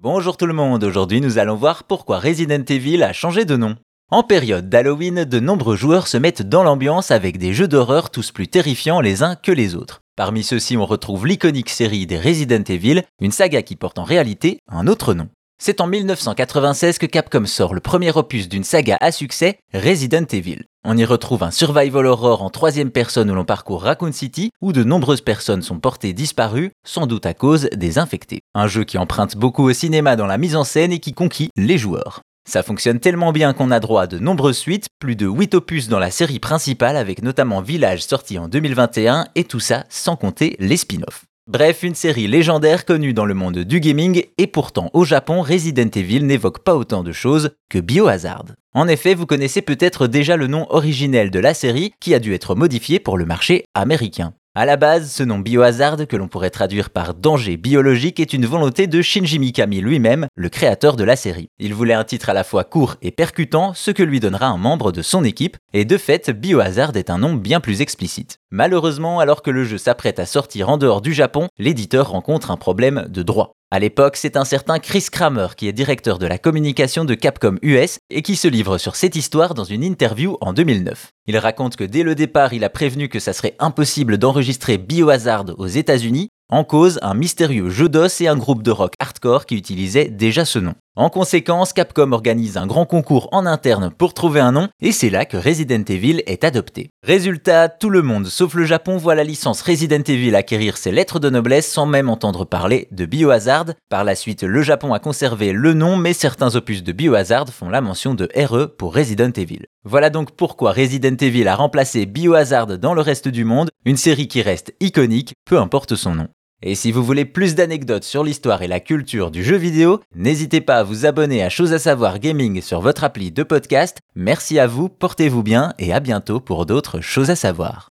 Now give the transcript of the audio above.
Bonjour tout le monde, aujourd'hui nous allons voir pourquoi Resident Evil a changé de nom. En période d'Halloween, de nombreux joueurs se mettent dans l'ambiance avec des jeux d'horreur tous plus terrifiants les uns que les autres. Parmi ceux-ci, on retrouve l'iconique série des Resident Evil, une saga qui porte en réalité un autre nom. C'est en 1996 que Capcom sort le premier opus d'une saga à succès, Resident Evil. On y retrouve un survival horror en troisième personne où l'on parcourt Raccoon City, où de nombreuses personnes sont portées disparues, sans doute à cause des infectés. Un jeu qui emprunte beaucoup au cinéma dans la mise en scène et qui conquit les joueurs. Ça fonctionne tellement bien qu'on a droit à de nombreuses suites, plus de 8 opus dans la série principale avec notamment Village sorti en 2021 et tout ça sans compter les spin-offs. Bref, une série légendaire connue dans le monde du gaming et pourtant au Japon, Resident Evil n'évoque pas autant de choses que Biohazard. En effet, vous connaissez peut-être déjà le nom originel de la série qui a dû être modifié pour le marché américain. À la base, ce nom biohazard, que l'on pourrait traduire par danger biologique, est une volonté de Shinji Mikami lui-même, le créateur de la série. Il voulait un titre à la fois court et percutant, ce que lui donnera un membre de son équipe, et de fait, Biohazard est un nom bien plus explicite. Malheureusement, alors que le jeu s'apprête à sortir en dehors du Japon, l'éditeur rencontre un problème de droit. À l'époque, c'est un certain Chris Kramer qui est directeur de la communication de Capcom US et qui se livre sur cette histoire dans une interview en 2009. Il raconte que dès le départ, il a prévenu que ça serait impossible d'enregistrer Biohazard aux États-Unis en cause, un mystérieux jeu d'os et un groupe de rock hardcore qui utilisait déjà ce nom. En conséquence, Capcom organise un grand concours en interne pour trouver un nom, et c'est là que Resident Evil est adopté. Résultat, tout le monde, sauf le Japon, voit la licence Resident Evil acquérir ses lettres de noblesse sans même entendre parler de Biohazard. Par la suite, le Japon a conservé le nom, mais certains opus de Biohazard font la mention de RE pour Resident Evil. Voilà donc pourquoi Resident Evil a remplacé Biohazard dans le reste du monde, une série qui reste iconique, peu importe son nom. Et si vous voulez plus d'anecdotes sur l'histoire et la culture du jeu vidéo, n'hésitez pas à vous abonner à Chose à savoir gaming sur votre appli de podcast. Merci à vous, portez-vous bien et à bientôt pour d'autres choses à savoir.